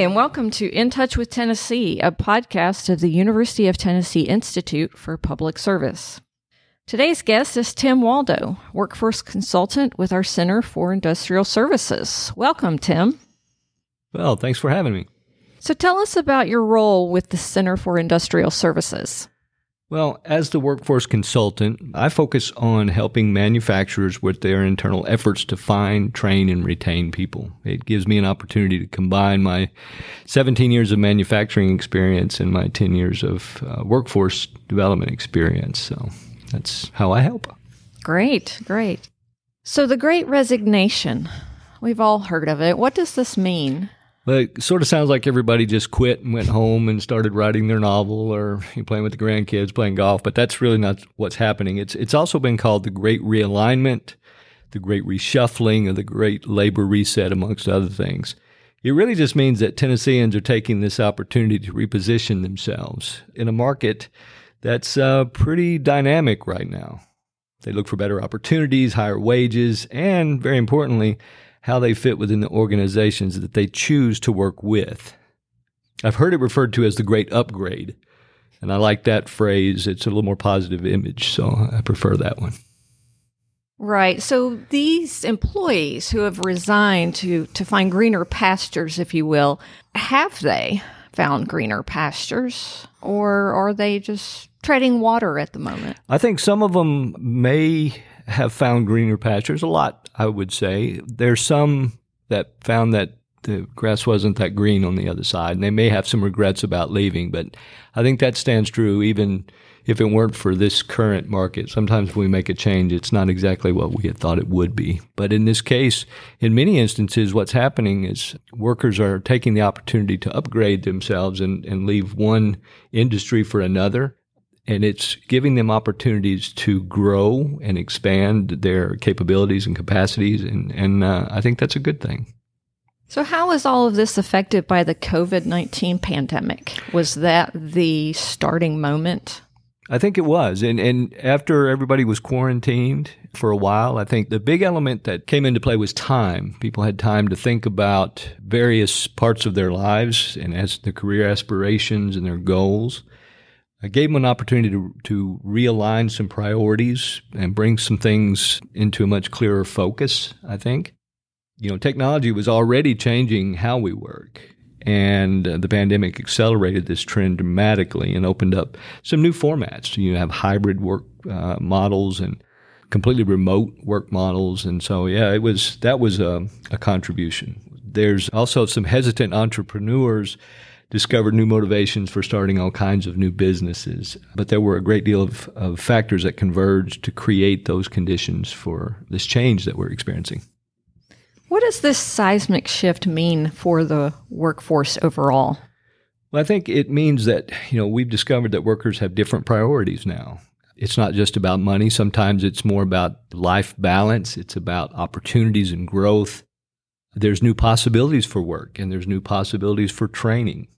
and welcome to In Touch with Tennessee, a podcast of the University of Tennessee Institute for Public Service. Today's guest is Tim Waldo, workforce consultant with our Center for Industrial Services. Welcome, Tim. Well, thanks for having me. So tell us about your role with the Center for Industrial Services. Well, as the workforce consultant, I focus on helping manufacturers with their internal efforts to find, train, and retain people. It gives me an opportunity to combine my 17 years of manufacturing experience and my 10 years of uh, workforce development experience. So that's how I help. Great, great. So the great resignation, we've all heard of it. What does this mean? Well, it sort of sounds like everybody just quit and went home and started writing their novel or playing with the grandkids, playing golf. But that's really not what's happening. It's it's also been called the Great Realignment, the Great Reshuffling, or the Great Labor Reset, amongst other things. It really just means that Tennesseans are taking this opportunity to reposition themselves in a market that's uh, pretty dynamic right now. They look for better opportunities, higher wages, and very importantly, how they fit within the organizations that they choose to work with. I've heard it referred to as the great upgrade, and I like that phrase. It's a little more positive image, so I prefer that one. Right. So these employees who have resigned to to find greener pastures, if you will, have they found greener pastures or are they just treading water at the moment? I think some of them may have found greener pastures. A lot, I would say. There's some that found that the grass wasn't that green on the other side, and they may have some regrets about leaving. But I think that stands true even if it weren't for this current market. Sometimes when we make a change, it's not exactly what we had thought it would be. But in this case, in many instances, what's happening is workers are taking the opportunity to upgrade themselves and, and leave one industry for another and it's giving them opportunities to grow and expand their capabilities and capacities, and and uh, I think that's a good thing. So, how is all of this affected by the COVID nineteen pandemic? Was that the starting moment? I think it was, and and after everybody was quarantined for a while, I think the big element that came into play was time. People had time to think about various parts of their lives and as their career aspirations and their goals. I gave them an opportunity to, to realign some priorities and bring some things into a much clearer focus, I think. You know, technology was already changing how we work, and uh, the pandemic accelerated this trend dramatically and opened up some new formats. You have hybrid work uh, models and completely remote work models, and so yeah, it was that was a, a contribution. There's also some hesitant entrepreneurs discovered new motivations for starting all kinds of new businesses. But there were a great deal of, of factors that converged to create those conditions for this change that we're experiencing. What does this seismic shift mean for the workforce overall? Well, I think it means that, you know, we've discovered that workers have different priorities now. It's not just about money. Sometimes it's more about life balance. It's about opportunities and growth. There's new possibilities for work and there's new possibilities for training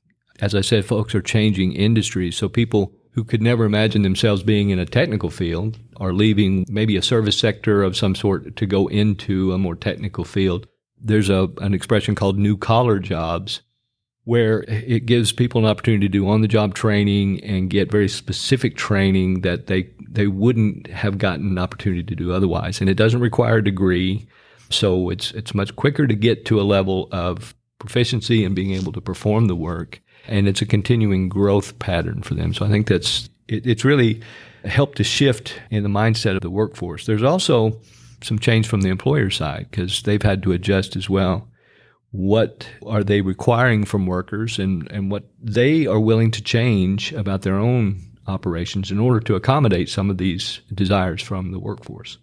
as I said, folks are changing industries. So people who could never imagine themselves being in a technical field are leaving maybe a service sector of some sort to go into a more technical field. There's a, an expression called new collar jobs where it gives people an opportunity to do on the job training and get very specific training that they they wouldn't have gotten an opportunity to do otherwise and it doesn't require a degree so it's it's much quicker to get to a level of proficiency and being able to perform the work and it's a continuing growth pattern for them. So I think that's it, it's really helped to shift in the mindset of the workforce. There's also some change from the employer side because they've had to adjust as well. What are they requiring from workers and, and what they are willing to change about their own operations in order to accommodate some of these desires from the workforce?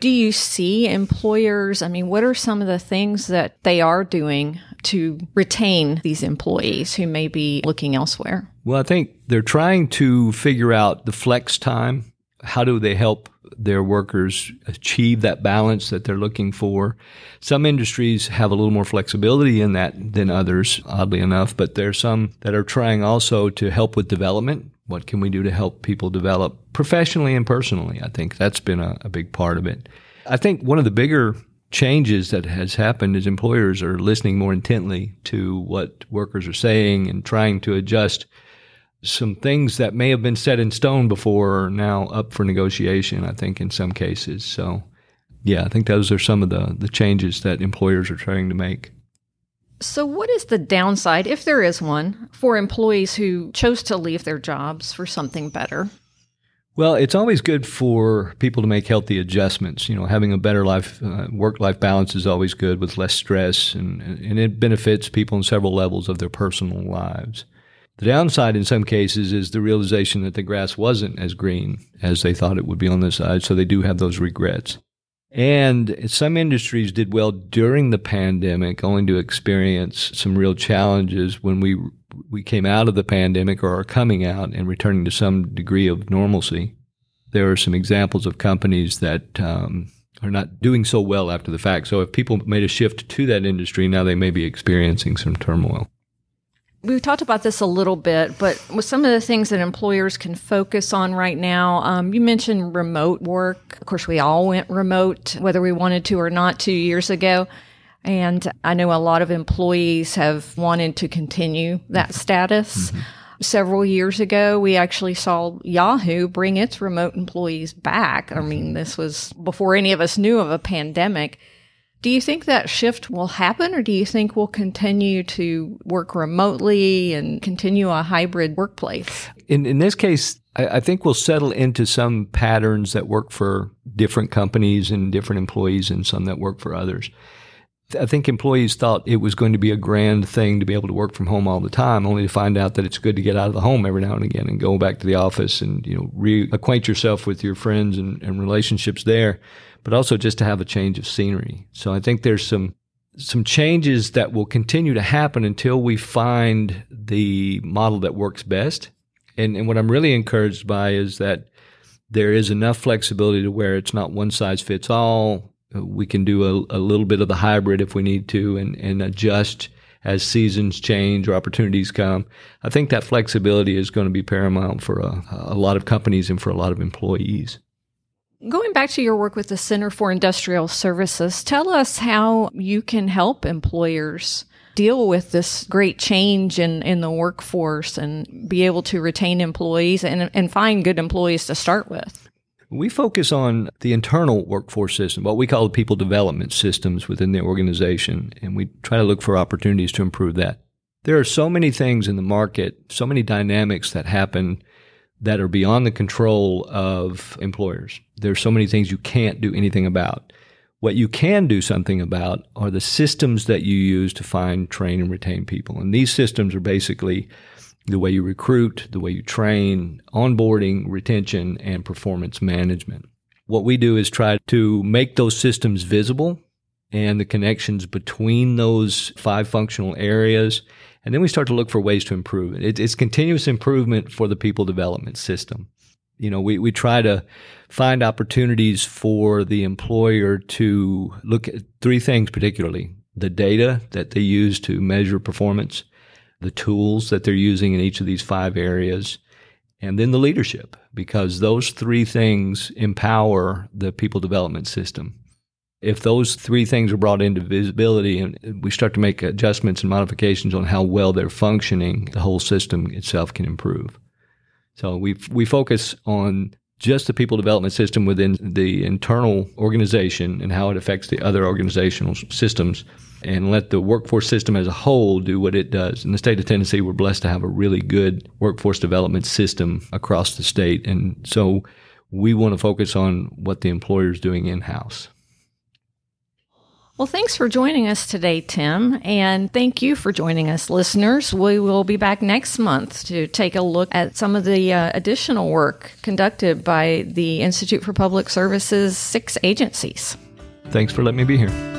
Do you see employers? I mean, what are some of the things that they are doing to retain these employees who may be looking elsewhere? Well, I think they're trying to figure out the flex time. How do they help their workers achieve that balance that they're looking for? Some industries have a little more flexibility in that than others, oddly enough, but there's some that are trying also to help with development what can we do to help people develop professionally and personally? I think that's been a, a big part of it. I think one of the bigger changes that has happened is employers are listening more intently to what workers are saying and trying to adjust some things that may have been set in stone before are now up for negotiation, I think, in some cases. So, yeah, I think those are some of the, the changes that employers are trying to make. So, what is the downside, if there is one, for employees who chose to leave their jobs for something better? Well, it's always good for people to make healthy adjustments. You know, having a better life, uh, work life balance is always good with less stress, and, and it benefits people on several levels of their personal lives. The downside in some cases is the realization that the grass wasn't as green as they thought it would be on this side, so they do have those regrets. And some industries did well during the pandemic, only to experience some real challenges when we we came out of the pandemic or are coming out and returning to some degree of normalcy. There are some examples of companies that um, are not doing so well after the fact. So if people made a shift to that industry, now they may be experiencing some turmoil. We've talked about this a little bit, but with some of the things that employers can focus on right now, um, you mentioned remote work. Of course, we all went remote, whether we wanted to or not, two years ago. And I know a lot of employees have wanted to continue that mm-hmm. status. Mm-hmm. Several years ago, we actually saw Yahoo bring its remote employees back. I mean, mm-hmm. this was before any of us knew of a pandemic. Do you think that shift will happen, or do you think we'll continue to work remotely and continue a hybrid workplace? In, in this case, I, I think we'll settle into some patterns that work for different companies and different employees, and some that work for others. I think employees thought it was going to be a grand thing to be able to work from home all the time, only to find out that it's good to get out of the home every now and again and go back to the office and you know reacquaint yourself with your friends and, and relationships there, but also just to have a change of scenery. So I think there's some some changes that will continue to happen until we find the model that works best. And, and what I'm really encouraged by is that there is enough flexibility to where it's not one size fits all we can do a, a little bit of the hybrid if we need to and, and adjust as seasons change or opportunities come. I think that flexibility is going to be paramount for a, a, lot of companies and for a lot of employees. Going back to your work with the Center for Industrial Services, tell us how you can help employers deal with this great change in, in the workforce and be able to retain employees and, and find good employees to start with. We focus on the internal workforce system, what we call the people development systems within the organization, and we try to look for opportunities to improve that. There are so many things in the market, so many dynamics that happen that are beyond the control of employers. There are so many things you can't do anything about. What you can do something about are the systems that you use to find, train, and retain people. And these systems are basically the way you recruit, the way you train, onboarding, retention, and performance management. What we do is try to make those systems visible and the connections between those five functional areas. And then we start to look for ways to improve it. It's continuous improvement for the people development system. You know, we, we try to find opportunities for the employer to look at three things particularly the data that they use to measure performance, the tools that they're using in each of these five areas, and then the leadership, because those three things empower the people development system. If those three things are brought into visibility and we start to make adjustments and modifications on how well they're functioning, the whole system itself can improve. So we we focus on just the people development system within the internal organization and how it affects the other organizational systems and let the workforce system as a whole do what it does. In the state of Tennessee, we're blessed to have a really good workforce development system across the state. And so we want to focus on what the employer is doing in house. Well, thanks for joining us today, Tim. And thank you for joining us, listeners. We will be back next month to take a look at some of the uh, additional work conducted by the Institute for Public Services six agencies. Thanks for letting me be here.